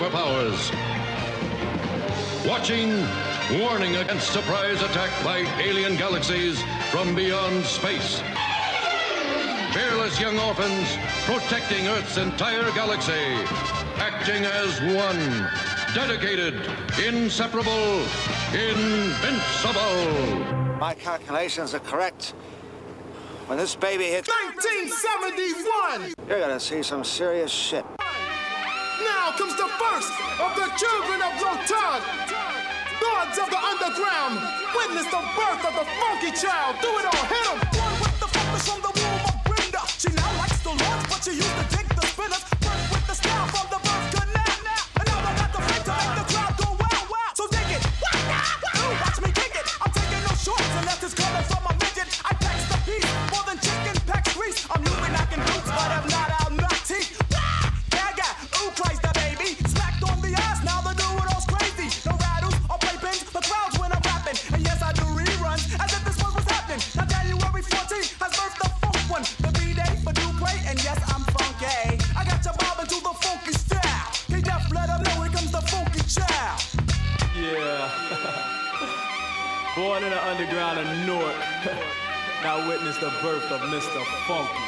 superpowers. Watching, warning against surprise attack by alien galaxies from beyond space. Fearless young orphans protecting Earth's entire galaxy, acting as one, dedicated, inseparable, invincible. My calculations are correct when this baby hits 1971, you're gonna see some serious shit now comes the first of the children of Rotan. Gods of the underground, witness the birth of the funky child. Do it all, hit him. Born with the focus on the womb of Brenda. She now likes the Lord, but she used to funk.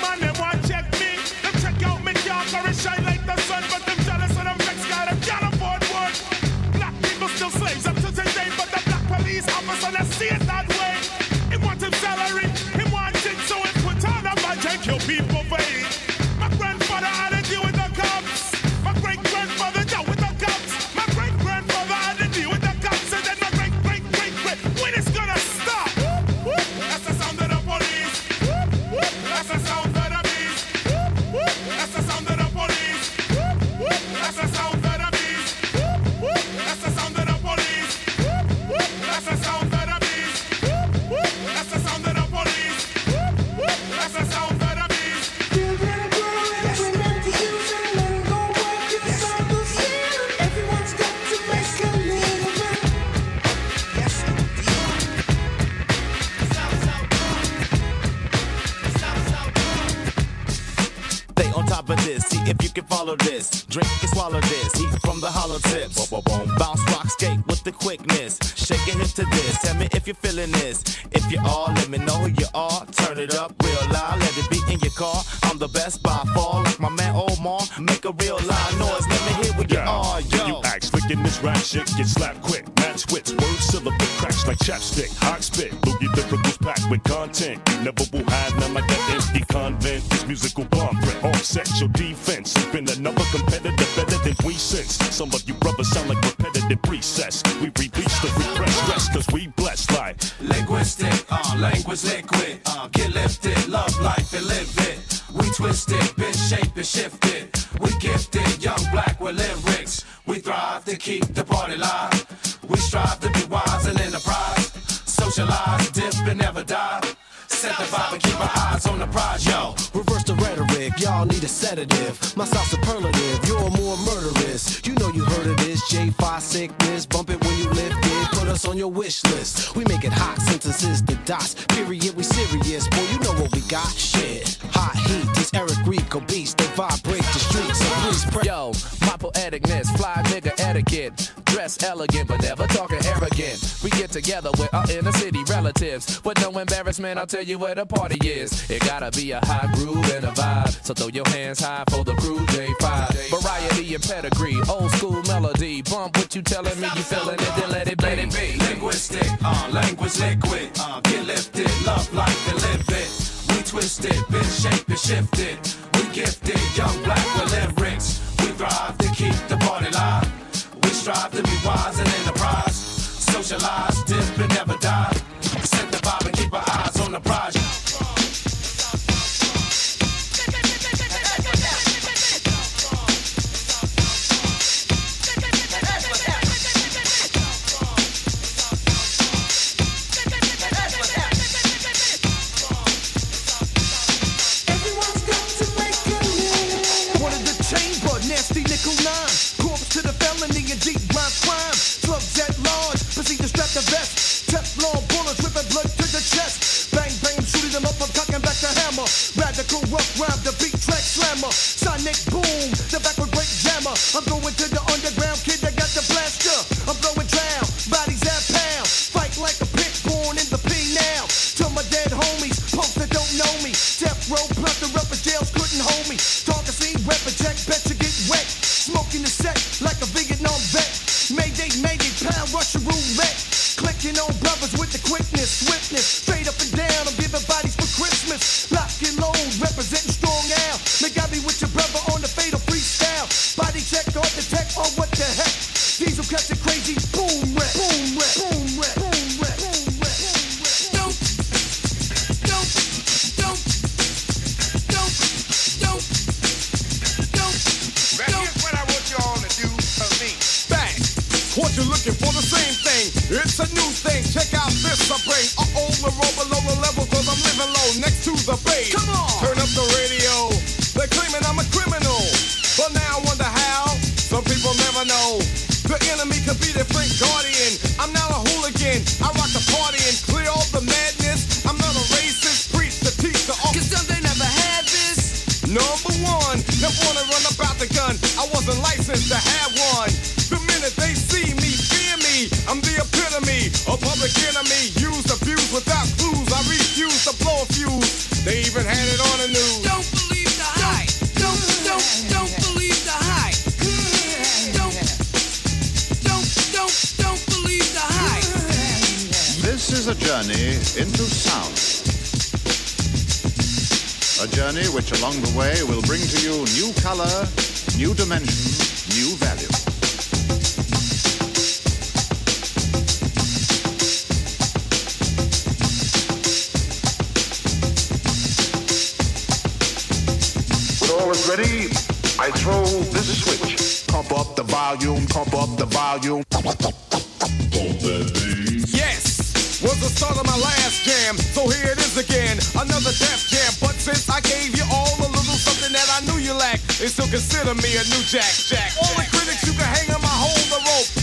Money. elegant, but never talking arrogant. We get together with our inner city relatives. With no embarrassment, I'll tell you where the party is. It gotta be a high groove and a vibe. So throw your hands high for the crew, J5. Variety and pedigree, old school melody. Bump what you telling me, you feeling it, then let it be. Let it be. Linguistic, uh, language liquid. Uh, get lifted, love life and live it. We twisted, been shaped and shifted. We gifted, young black with lyrics. We thrive to keep the party live. We strive to be wise and enterprise. Socialize, dip and never die. Set the vibe and keep our eyes on the prize. which along the way will bring to you new color, new dimension, new value. When all is ready, I throw this switch. Pump up the volume, pump up the volume. Yes! Was the start of my last jam, so here it is again. Another death jam Consider me a new jack. jack. All the critics you can hang on my hold the rope.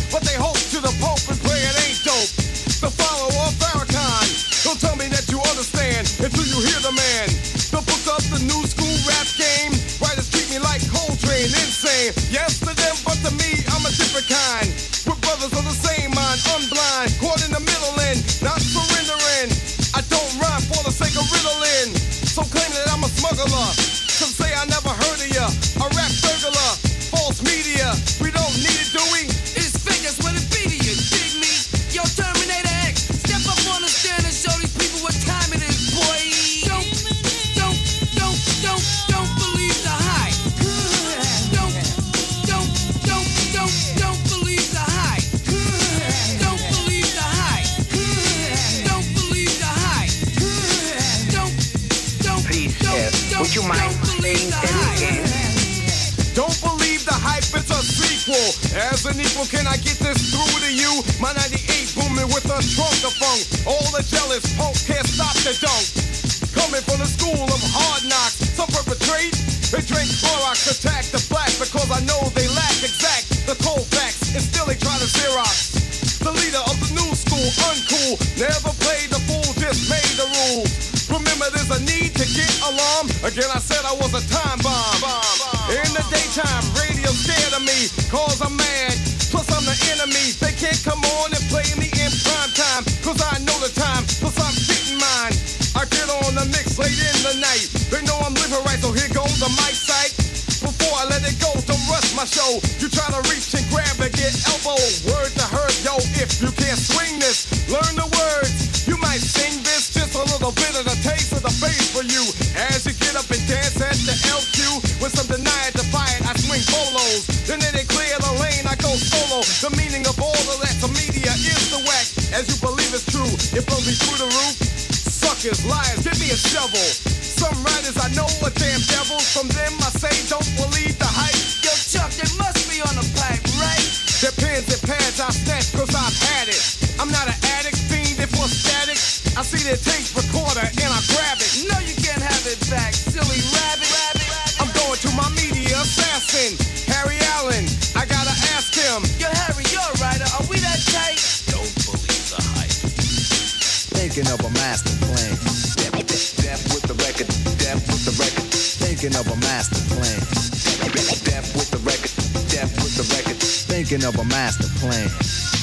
plan.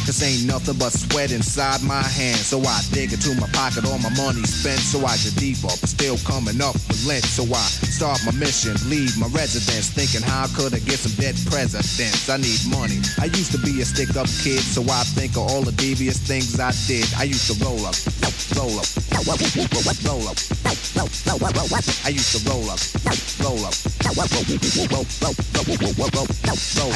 Cause ain't nothing but sweat inside my hands, So I dig into my pocket, all my money spent. So I get deeper, but still coming up with lint. So I start my mission, leave my residence. Thinking how could I get some dead presidents? I need money. I used to be a stick up kid, so I think of all the devious things I did. I used to roll up, roll up, roll up, roll up. I used to roll up, roll up.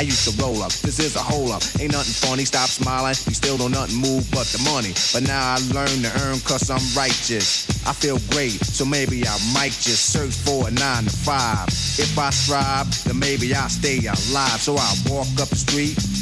I used to roll up, this is a hole up. Ain't nothing funny, stop smiling. You still don't nothing move but the money. But now I learn to earn cause I'm righteous. I feel great, so maybe I might just search for a nine to five. If I strive, then maybe I'll stay alive. So I walk up the street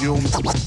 volume.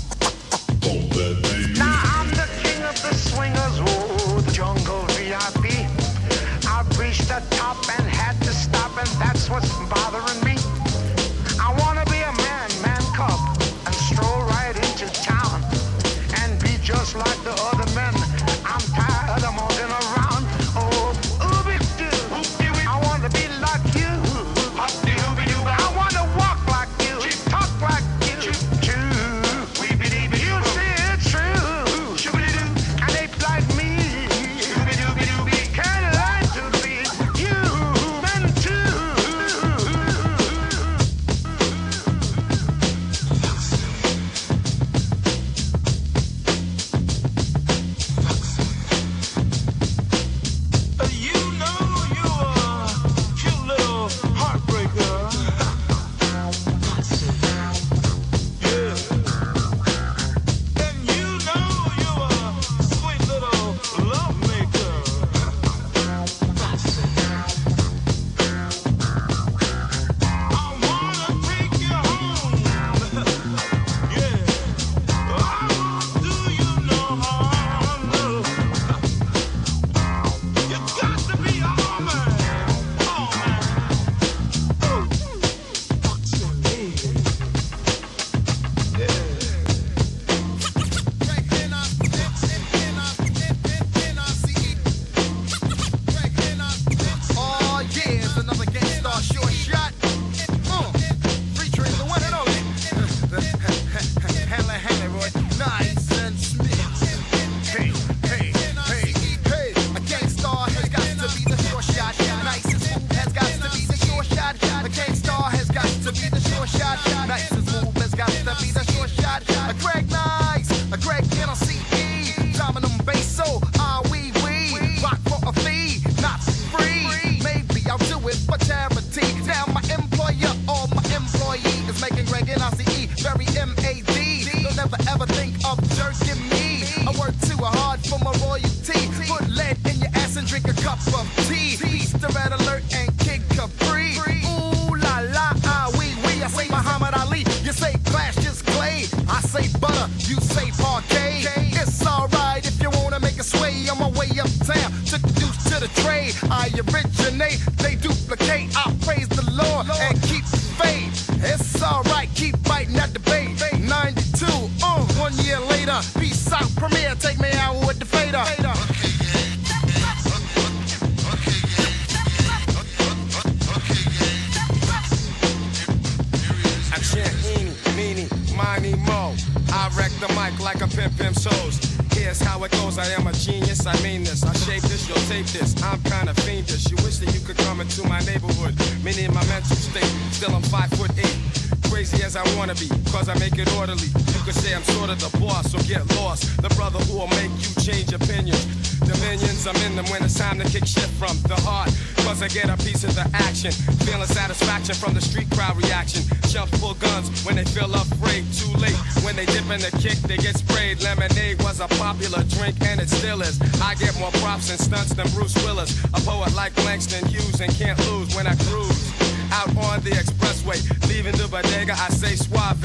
A drink and it still is. I get more props and stunts than Bruce Willis. A poet like Langston Hughes and can't lose when I cruise. Out on the expressway, leaving the bodega, I say suave.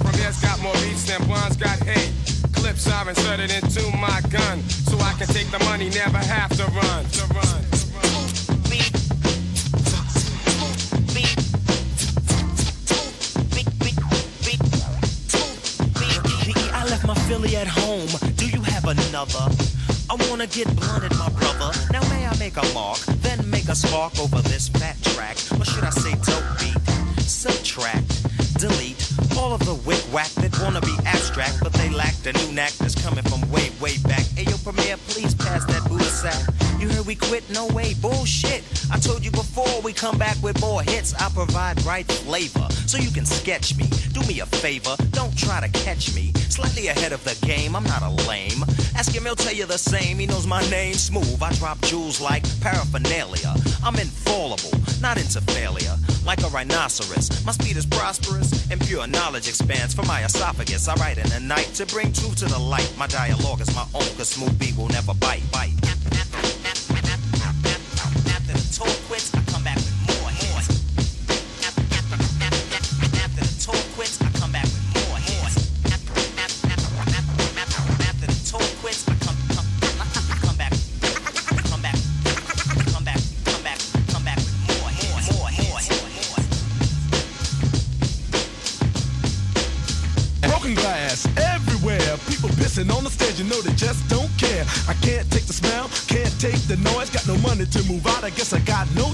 Premier's got more beats than Blonde's got hate. Clips are inserted into my gun, so I can take the money, never have to run. Get blunted, my brother. Now may I make a mark, then make a spark over this fat track, or should I say dope beat? Subtract, delete all of the wick whack that wanna be abstract, but they lack the new knack that's coming from way, way back. Ayo, Premier, please pass that Buddha sack. We quit? No way, bullshit. I told you before we come back with more hits. I provide right flavor, so you can sketch me. Do me a favor, don't try to catch me. Slightly ahead of the game, I'm not a lame. Ask him, he'll tell you the same. He knows my name, smooth. I drop jewels like paraphernalia. I'm infallible, not into failure. Like a rhinoceros, my speed is prosperous, and pure knowledge expands from my esophagus. I write in the night to bring truth to the light. My dialogue is my own, cause smooth beat will never bite. bite. Move out, I guess I got no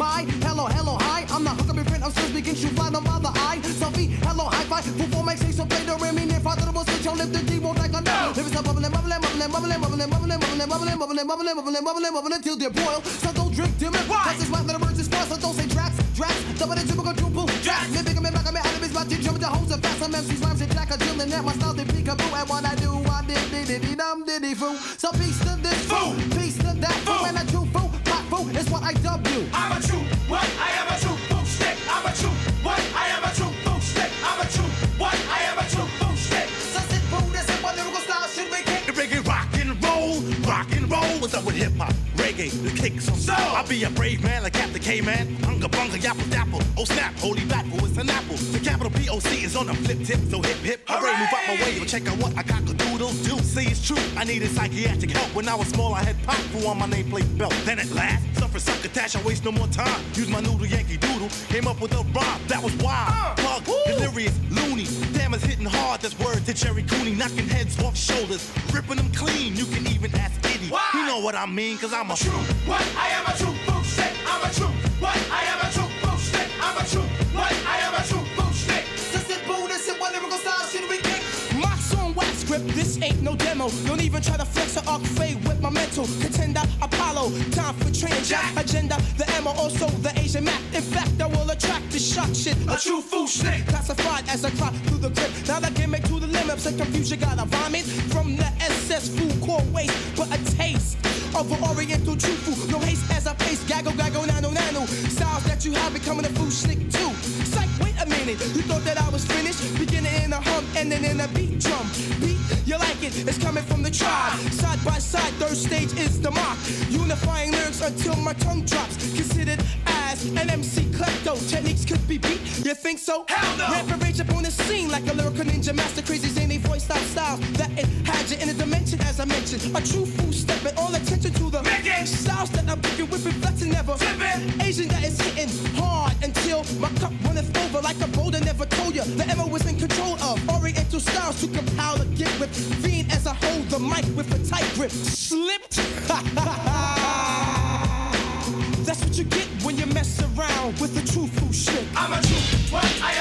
my. Hello, hello, hi. I'm not hook up your friend. I'm still speaking. Shoot fly, no bother. I selfie, hello, high five. Four makes say so play the rim. Near father the switch on lift the D won't like a no. If it's a bubbling, bubbling, bubbling, bubbling, bubbling, bubbling, bubbling, bubbling, bubbling, bubbling, bubbling, bubbling, bubbling until they boil. So don't drink dim it. Why? Cause it's wet, the birds is fast. So don't say tracks, tracks. Double the triple, triple, tracks. Me bigger, me back, me out of his body. Jump with the hoes and fast. Some MCs rhymes and jack a deal and that my style they peekaboo. And what I do, I did, did, did, did, dum, diddy foo. So peace to this fool, peace to that fool, and a true fool, fool is what I dub you. I'm a true what? I am a true boot stick. I'm a true what? I am a true boot stick. I'm a true what? I am a true boot stick. So sit fool, this is what lyrical style should we kick? Reggae rock and roll, rock and roll. what's up with hip hop, reggae, the kicks on so. I'll be a brave man like Captain K-Man. Unga bunga yapple dapple. Oh snap, holy battle, it's an apple. The capital P-O-C is on a flip tip, so hip hip. Hooray, move out my way, yo, check out what I got doodle do. See, it's true, I needed psychiatric help. When I was small, I had pop foo on my nameplate belt. Then at last, suffer succotash, I waste no more time. Use my noodle Yankee doodle, came up with a rhyme that was wild. Plug, delirious, loony. Damn, it's hitting hard, that's word to Cherry Cooney. Knocking heads off shoulders, ripping them clean. You can even ask Diddy. You know what I mean, cause I'm a true. What? I am a true boot stick. I'm a true. What? I am script, this ain't no demo. Don't even try to flex or arc fade with my mental. Contender, Apollo, time for training jack. Agenda, the ammo, also the Asian map. In fact, I will attract the shock shit. A true fool snake. Classified as a clock through the grip. Now that gimmick to the limits and confusion got a vomit from the SS food core waste. But a taste of an oriental true food. No haste as I pace, gaggle, gaggle, nano, nano. Styles that you have becoming a food slick too. Psych, wait a minute. You thought that I was finished? Beginning in a hum, ending in a beat drum. Beat, you like it? It's coming from the tribe. Side by side, third stage is the mark. Unifying lyrics until my tongue drops. Considered as an MC klepto. Techniques could be beat. You think so? Hell no. Rampant rage up on the scene like a lyrical ninja master. Crazy zany voice style styles that it had you in a dimension as I mentioned. A true fool stepping all attention to the styles that I'm picking, whipping, flexing, never. Tipping. Asian that is hitting hard until my cup runneth over like a boulder. Never told you the Emma was in control of Oriental styles to compile a get with fiend as I hold the mic with a tight grip. Slipped. That's what you get when you mess around with the fool shit. I'm a true. What? I am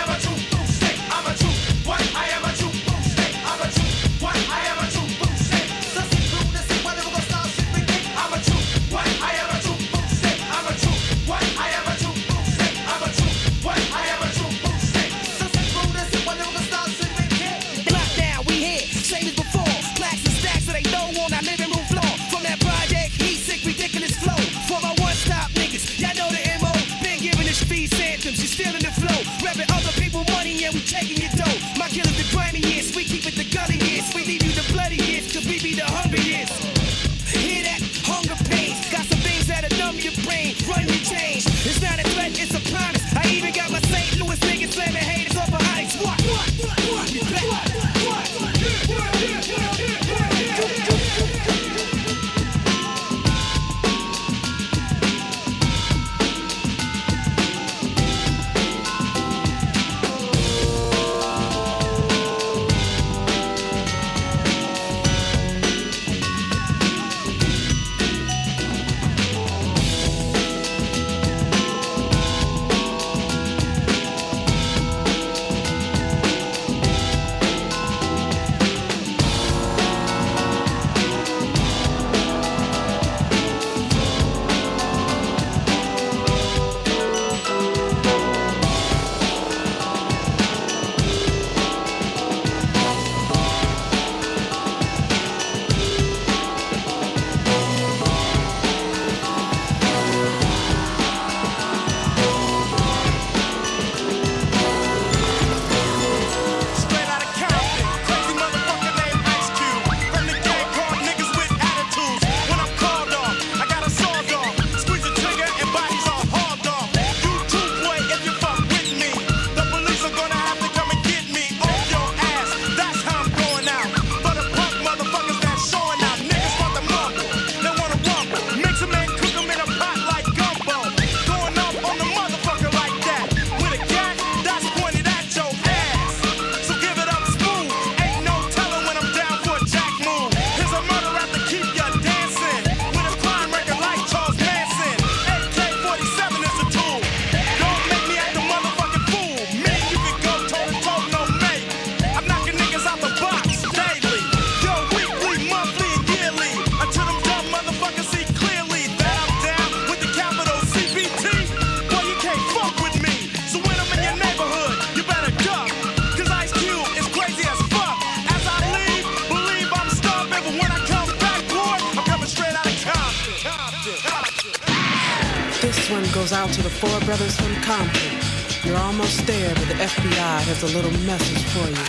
a little message for you.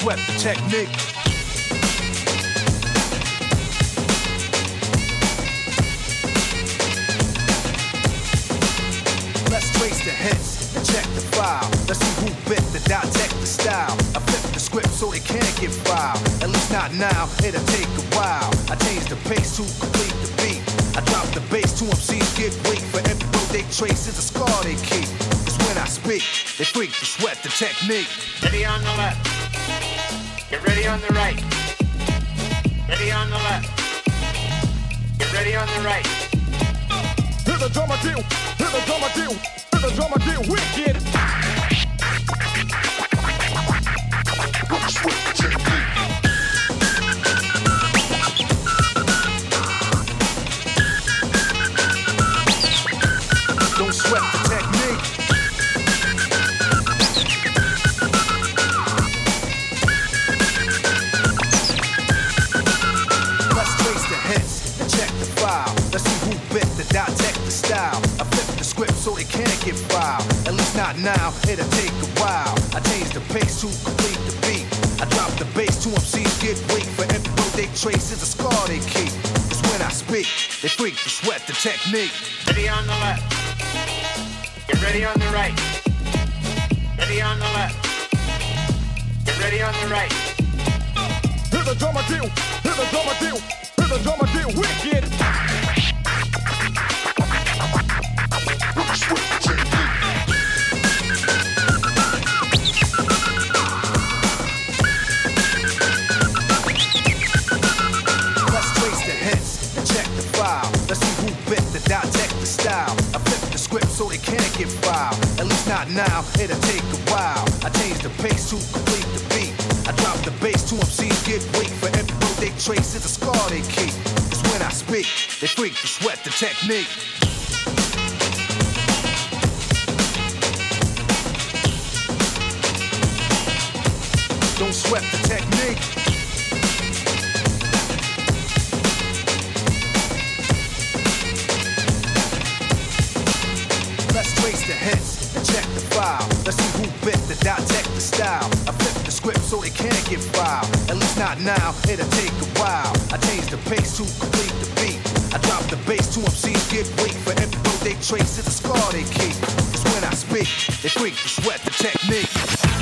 Sweat the technique. Let's trace the hits and check the file. Let's see who bit the dissect the style. I flip the script so it can't get filed. At least not now, it'll take a while. I change the pace to complete the beat. I drop the bass to MCs get weak. For every road they trace is a scar they keep. It's when I speak, they freak to sweat the technique. Ready on the left. Get ready on the right. Ready on the left. Get ready on the right. Hear the drummer deal, hear the drummer deal, hear the drummer deal, wicked. Don't sweat now, it'll take a while. I change the pace to complete the beat. I drop the bass to MCs get weak. For every road they trace is a scar they keep. It's when I speak, they freak to sweat the technique. Ready on the left. Get ready on the right. Ready on the left. Get ready on the right. Hear the drummer deal, hear the drummer deal, hear the drummer deal, wicked. Let's not now, it'll take a while. I change the pace to complete the beat. I drop the bass to MCs get weak. For every road they trace is a scar they keep. It's when I speak, they freak to sweat the technique. Don't sweat the technique. Let's trace the hits check the file. Let's see who bit the dissect the style. I flip the script so it can't get filed. At least not now, it'll take a while. I change the pace to complete the beat. I drop the bass to MCs get weak. For every road they trace is a scar they keep. It's when I speak, they freak sweat the technique.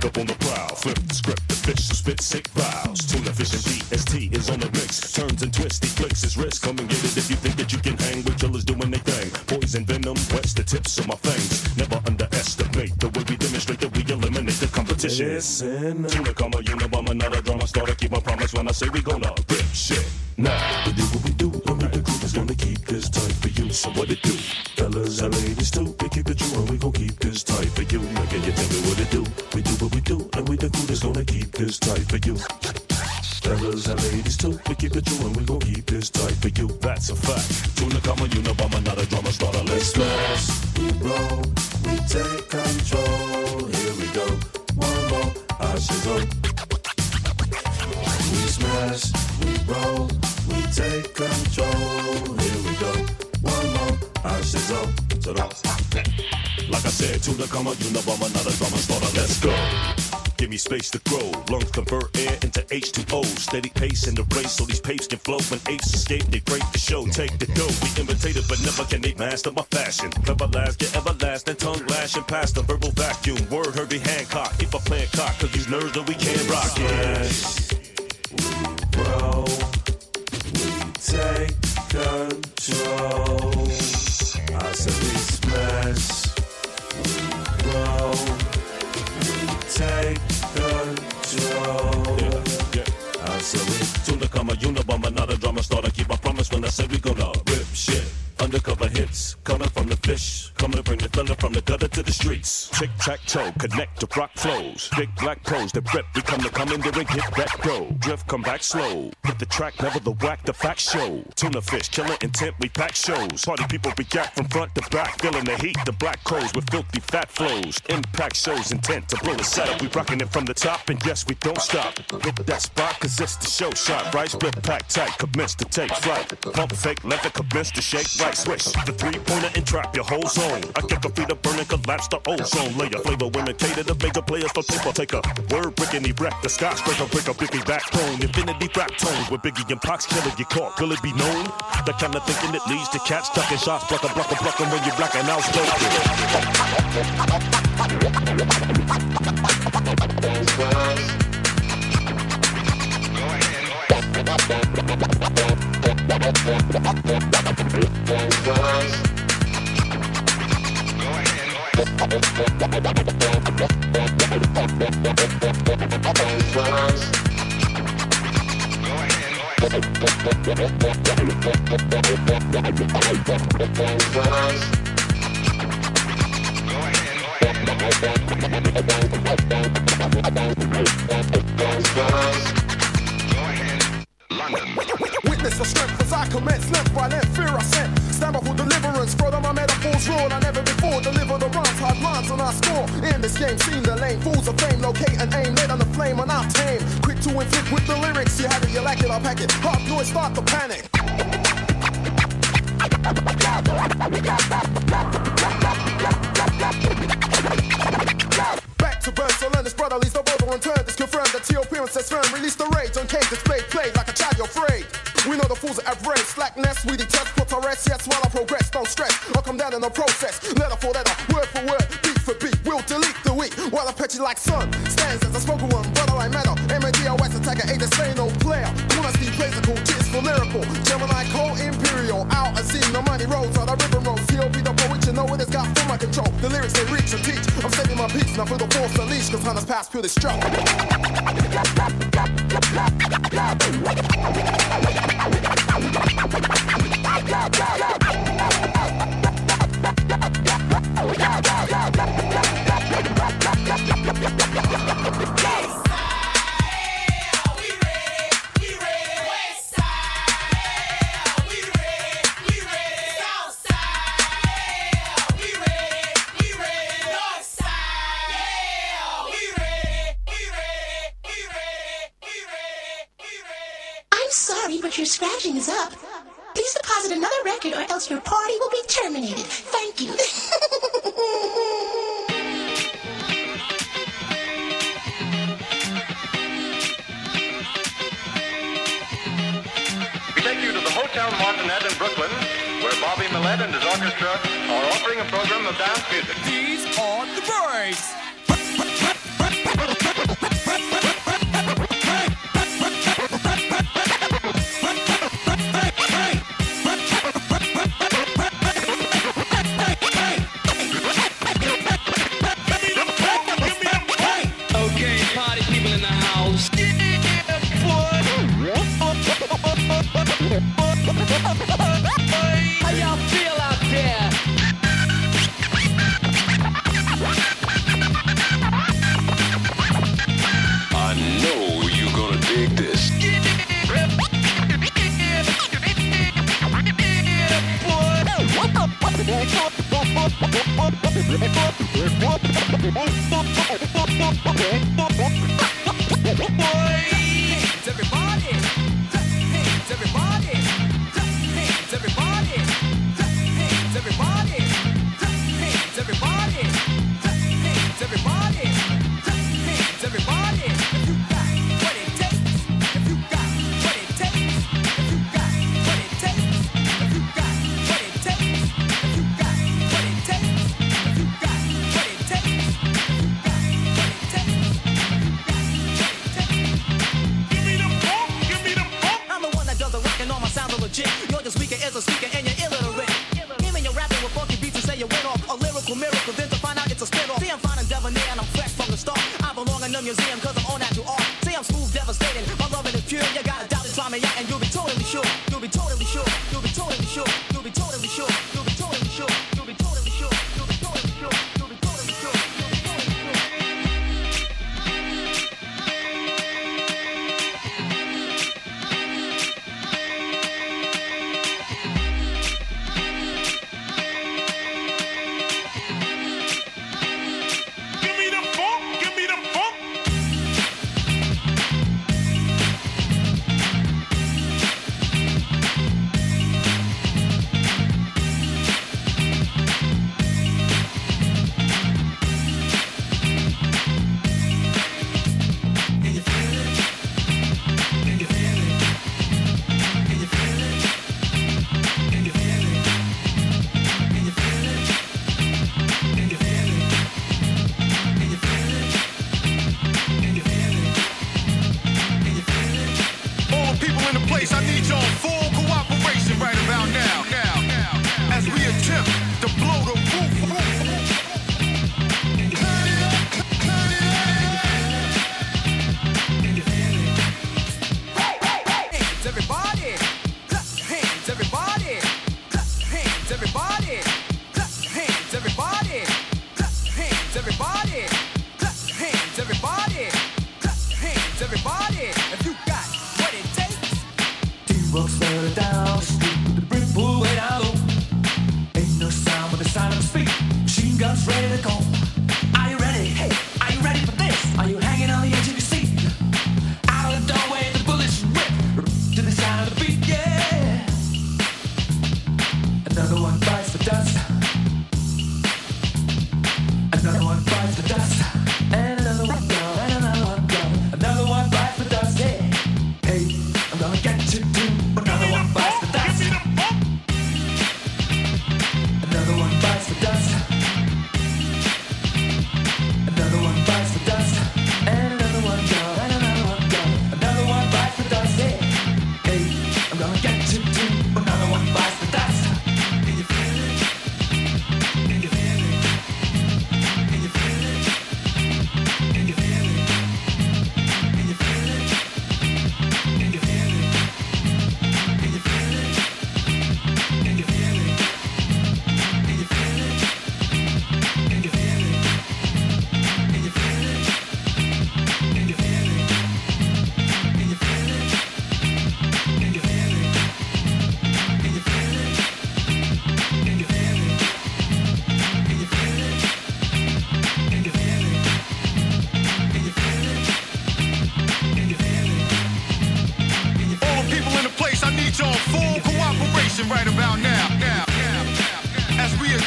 Back up on the prowl, flip the script, the fish who spit sick vows. Tuna fish and PST is on the mix. Turns and twists, he flicks his wrist. Come and get it if you think that you can hang with killers doing their thing. Poison venom wets the tips of my fangs. Never underestimate the way we demonstrate that we eliminate the competition. Listen, tuna come a Unabomber, not a drama starter. Keep my promise when I say we gonna rip shit. Now, we this tight for you. Fellas and ladies too, we keep it true and we gon' keep this tight for you. That's a fact. Tuna come a Unabomber, not a drama starter. Let's smash, we roll, we take control. Here we go, one more, ashes up. We smash, we roll, we take control. Here we go, one more, ashes up. So don't Like I said, tuna come a Unabomber, not a drama starter. Let's go. Give me space to grow. Lungs convert air into H2O. Steady pace in the race so these papes can flow. When apes escape, they break the show. Take the dough. We imitated, but never can they master my fashion. Clever last, get everlasting. Tongue lashing past the verbal vacuum. Word Herbie Hancock. Play a cock, cause these nerds that we can't rock it. Bro, we grow. take control. I said we smash, we roll, we take a Unabomber, not a drama starter. Keep my promise when I said we gonna rip shit. Undercover hits coming from fish, come to bring the thunder from the gutter to the streets. Tic tac toe, connect to rock flows. Big black pros that rip, we come to come in the ring, hit that go. Drift, come back slow. Hit the track, never the whack, the fact show. Tuna fish, killer intent, we pack shows. Party people react from front to back, feeling the heat. The black coals with filthy fat flows. Impact shows intent to blow the setup. We rocking it from the top, and yes, we don't stop. Hit that spot, cause it's the show shot. Right, split pack tight, commence to take flight. Pump fake, it commence to shake. Right, switch the three pointer and trap your whole zone. I kept the feet up burning, collapse the ozone layer. Flavor women cater the major players for paper taker. Word brick and wreck the skyscraper, break a biggie backbone. Infinity rap tones with Biggie and Pox killer get caught. Will it be known? The kind of thinking that leads to cats ducking shots, block a block a block, and when you're black and outspoken. Dance Guys, guys. Witness the strength as I commence, left by left, fear I sent. Stand up for deliverance, further my metaphors roar. I never before deliver the rhymes, hard lines, and I score. In this game, seen the lane, fools of fame, locate and aim, led on the flame, and I'm tame. Quick to inflict with the lyrics, you have it, you like it, I'll pack it. Hard noise, start the panic. Back to birth, so learn this brother leads the border and turn. This confirmed that your appearance has firm. Release the rage on cage display, Fools at rest, slackness, we detest, put our rest, yes, while I progress, don't stress. I'll come down in the process, letter for letter, word for word, beat for beat, we'll delete the weak, while I pet you like sun. Stands as a spoken one, brother like matter, M-A-D-O-S attacker, A, this ain't no player. Wanna see physical, G's for lyrical, Gemini, cold, Imperial, out and see, no money rolls, on the river rolls, he'll be the poet, you know it has got full my control. The lyrics they reach and teach, I'm setting my peace, now for the force unleash, cause hunters pass pure stroke. I'm And his orchestra are offering a program of dance music. These are the birds.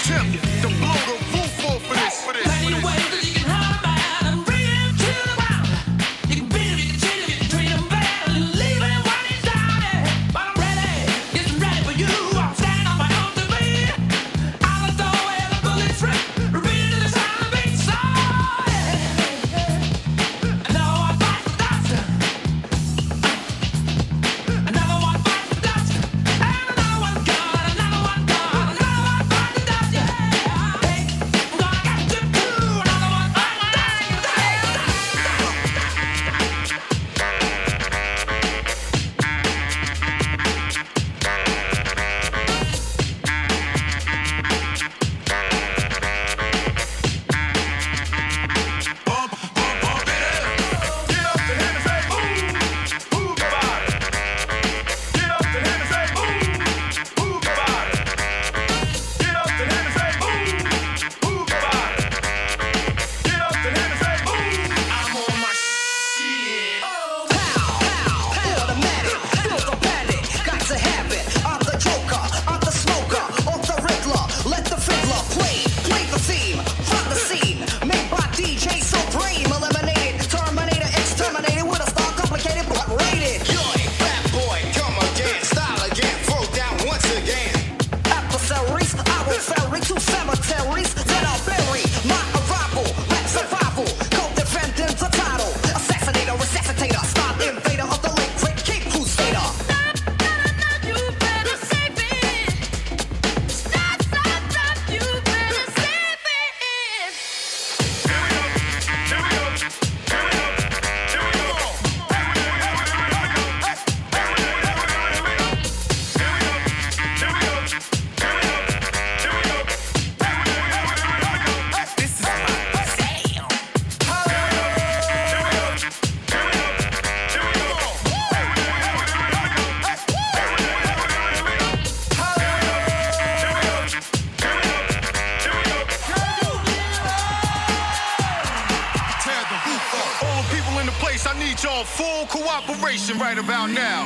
Attempt to blow the people in the place, I need y'all full cooperation right about now.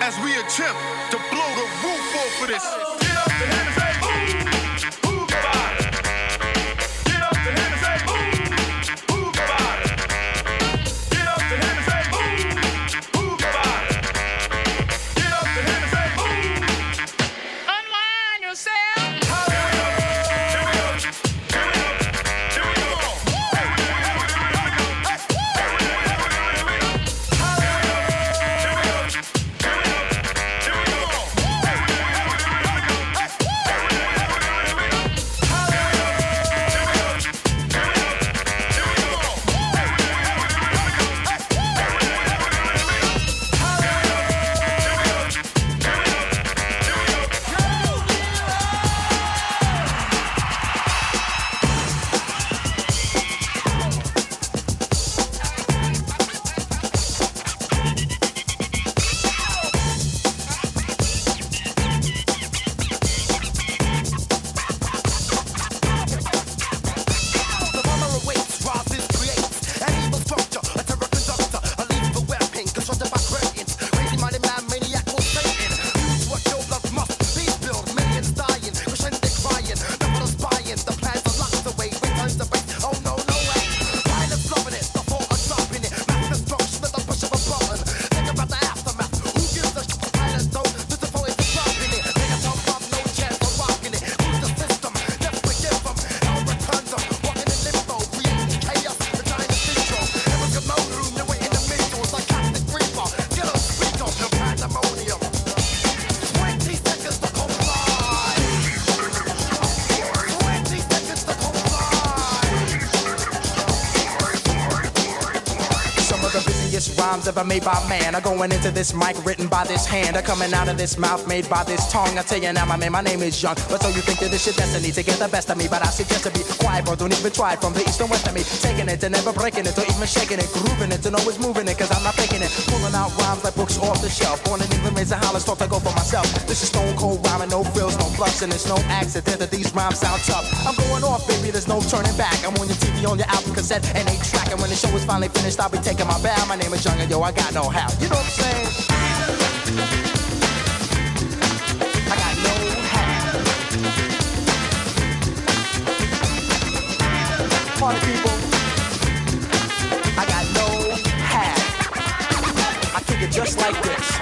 As we attempt to blow the roof off of this. Ever made by man are going into this mic written by this hand I'm coming out of this mouth made by this tongue. I tell you now, my man, my name is Young. But so you think that this shit destiny to get the best of me? But I suggest to be quiet, bro. Don't even try it from the east and west of me. Taking it and never breaking it, or even shaking it, grooving it, and always moving it, cause I'm not faking it. Pulling out rhymes like books off the shelf. Born in England, raised in Hollis, thought to go for myself. This is stone cold rhyming, no frills, no bluffs, and it's no accident that these rhymes sound tough. I'm going off, baby, there's no turning back. I'm on your TV, on your album cassette, and they track. And when the show is finally finished, I'll be taking my bow. My name is Jungle, yo, I got know how. You know what I'm saying? I got know how. Party people. Just like this.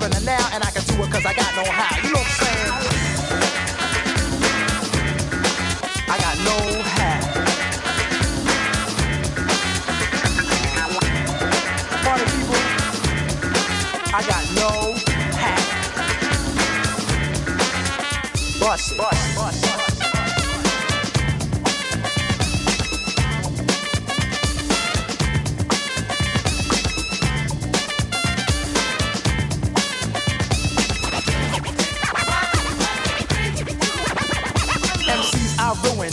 here and the now. And I can do it cause I got know how. You know what I'm saying? I got no hat. Party people, I got no hat. Bust it. Bust, bust,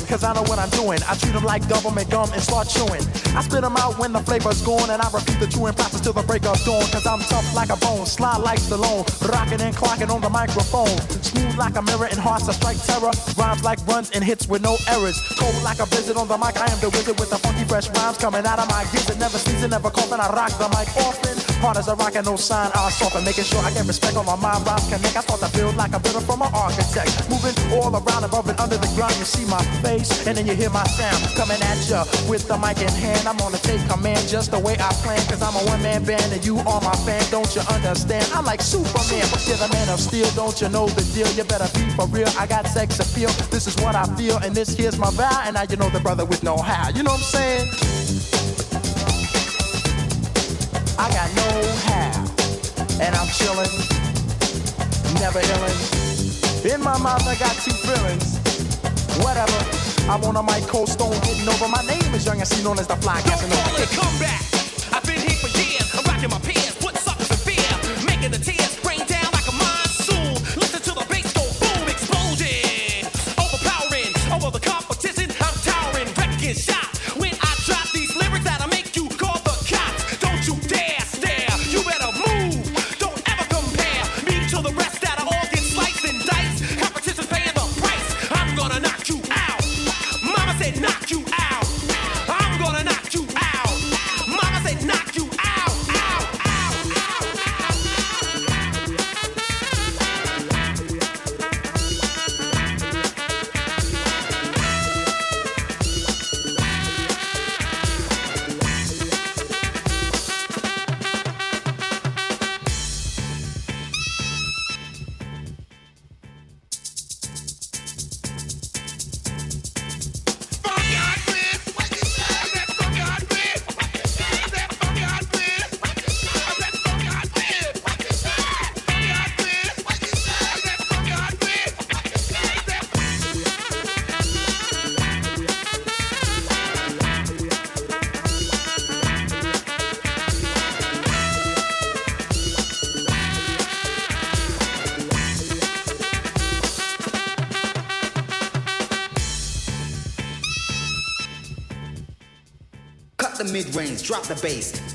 cause I know what I'm doing. I treat them like government gum and start chewing. I spit them out when the flavor's gone, and I repeat the chewing process till the break of dawn. Cause I'm tough like a bone, sly like Stallone, rocking and clocking on the microphone. Smooth like a mirror and hearts that strike terror. Rhymes like runs and hits with no errors. Cold like a visit on the mic, I am the wizard with the funky fresh rhymes coming out of my gizzard. Never sneezing, never coughing, I rock the mic often. Hard as a rock and no sign, I soften, making sure I get respect on my mind. Rhymes connect, I thought to build like a builder from an architect. Moving all around above and under the ground, you see my face, and then you hear my sound coming at ya with the mic in hand. I'm gonna take command just the way I plan, cause I'm a one man band and you are my fan. Don't you understand? I'm like Superman, but you're the man of steel. Don't you know the deal? You better be for real. I got sex appeal. This is what I feel, and this here's my vow. And now you know the brother with know how. You know what I'm saying? I got know how, and I'm chillin', never illin'. In my mouth, I got two feelings. Whatever. I'm on a mic, cold stone, getting over. My name is Young MC, known as the Fly Don't call it drop the bass.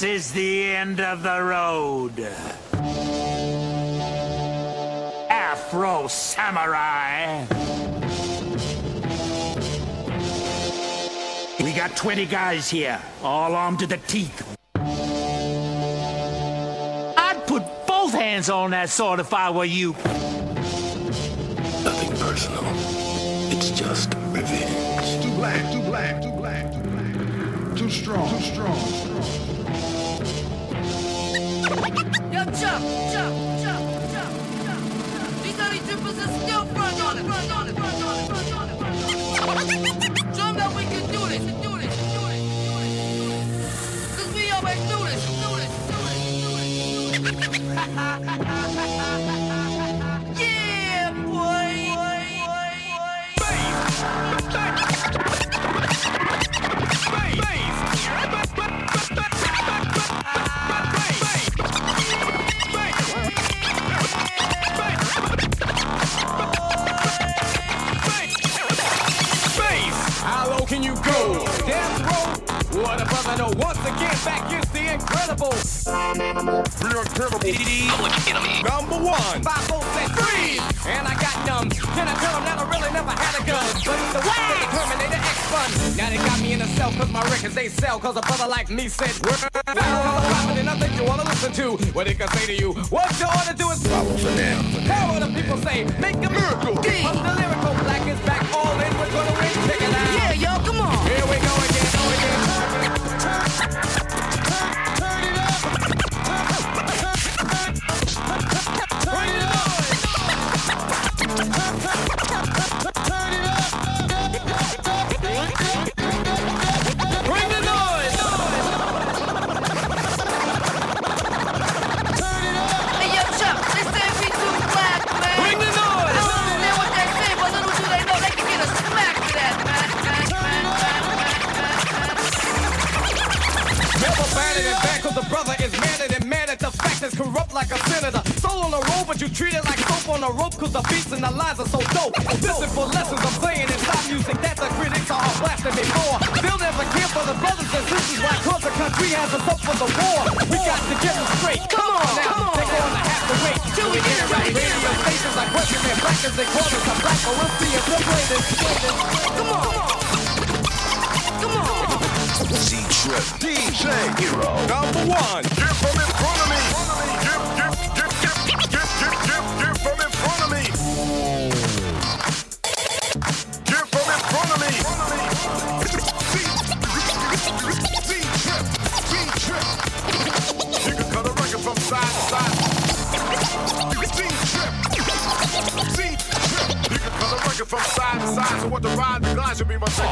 This is the end of the road. Afro Samurai. We got 20 guys here, all armed to the teeth. I'd put both hands on that sword if I were you. Nothing personal. It's just revenge. Too black, too black, too black, too black. Too strong, too strong. Jump, jump, jump, jump, jump, jump. These dirty drippers are still front on it, front on it, front on it, front on it, front on it. 'em that we can do this, do this, do this, do this, do this. 'Cause we always do this, do this, do this, do this. Yeah, The incredible. Number one. Five, four, six, three. And I got numb. Then I tell them that I really never had a gun. But it's the way the Terminator X fun. Now they got me in a cell cause my records they sell. Cause a brother like me said, word. Now I'm rapping and nothing you wanna listen to. What it can say to you. What you ought to do is follow for now. Tell what the people say. Make a miracle. Cause the lyrical black is back all in. We're gonna win. Check it out. Yeah, yo, treat it like soap on a rope cause the beats and the lines are so dope. Listen for lessons I'm saying in pop music that the critics are all blasting me for. They'll never care for the brothers and sisters why cause the country has us up for the war. We got to get them straight. Come on now, come on they're gonna have to wait till we get it right. Radio stations like question their black as they call us a black, but we'll see if they play this. Come on. Come on. Z-Trip. DJ Hero. Number one. to be my second.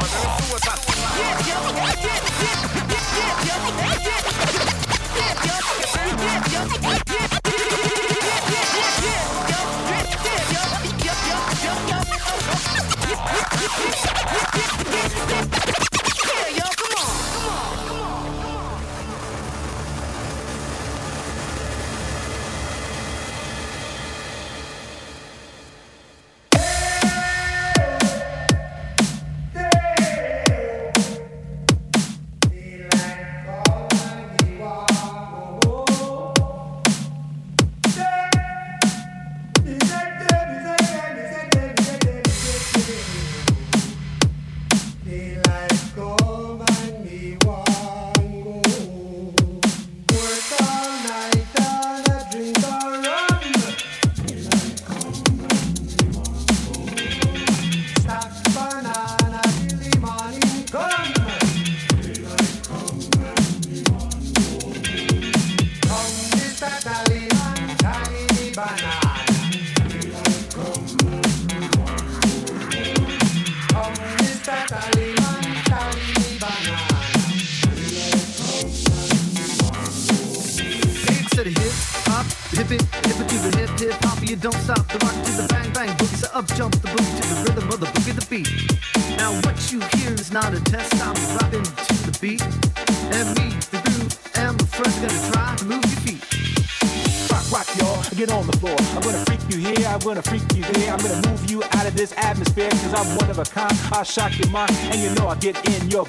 I'll shock your mind. And you know I get in your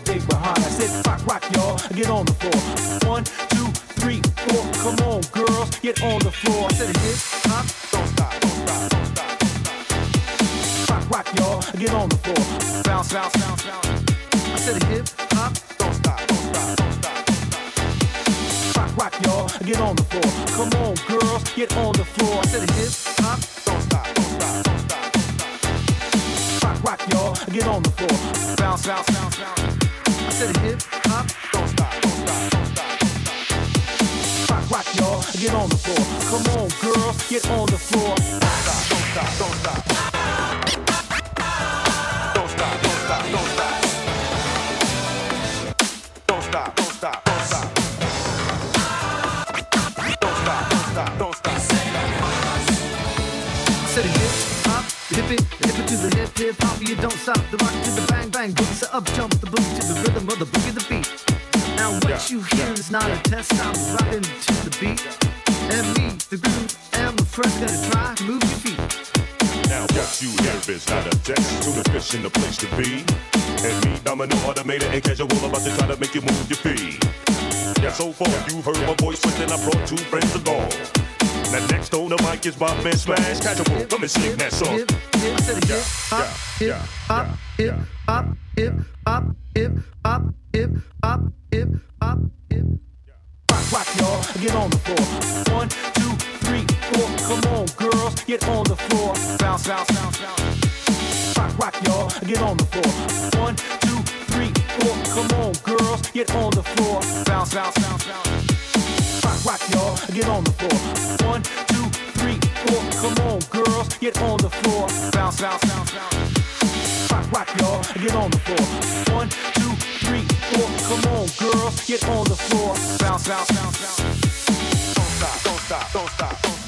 Get on the floor. Bounce, bounce, bounce, bounce. I said, hip hop. Don't stop, don't stop, don't stop. Rock, rock, y'all. Get on the floor. Come on, girls. Get on the floor. Don't stop, don't stop, don't stop. Stop the rock to the bang bang boogie. So up jump the boogie to the rhythm of the boogie the beat. Now what you hear is not a test. I'm rapping to the beat, and me, the groove, am the first gonna try to move your feet. Now what you hear is not a test to the fish in the place to be. And me, domino, automated, and casual about to try to make you move your feet. Yeah, so far you've heard my voice, but then I brought two friends along. Now next on the mic is Bob and Smash Casual. Come and sing that song. Hip, hip hip hop, hip hop, hip hop, hip hop, hip hop, hip hop, hip hop, hip. Rock, rock, y'all. Get on the floor. One, two, three, four. Come on, girls. Get on the floor. Bounce, bounce, bounce, bounce. Rock, rock, y'all. Get on the floor. One, two, three, four. Come on, girls. Get on the floor. Bounce, bounce, bounce, bounce. Rock, rock, y'all. Get on the floor. One, two, three, four. Come on, girls. Get on the floor. Bounce, bounce, bounce, bounce. Rock, rock, y'all. Get on the floor. One, two, three, four. Come on, girls. Get on the floor. Bounce, bounce, bounce, bounce. Don't stop, don't stop, don't stop, don't stop.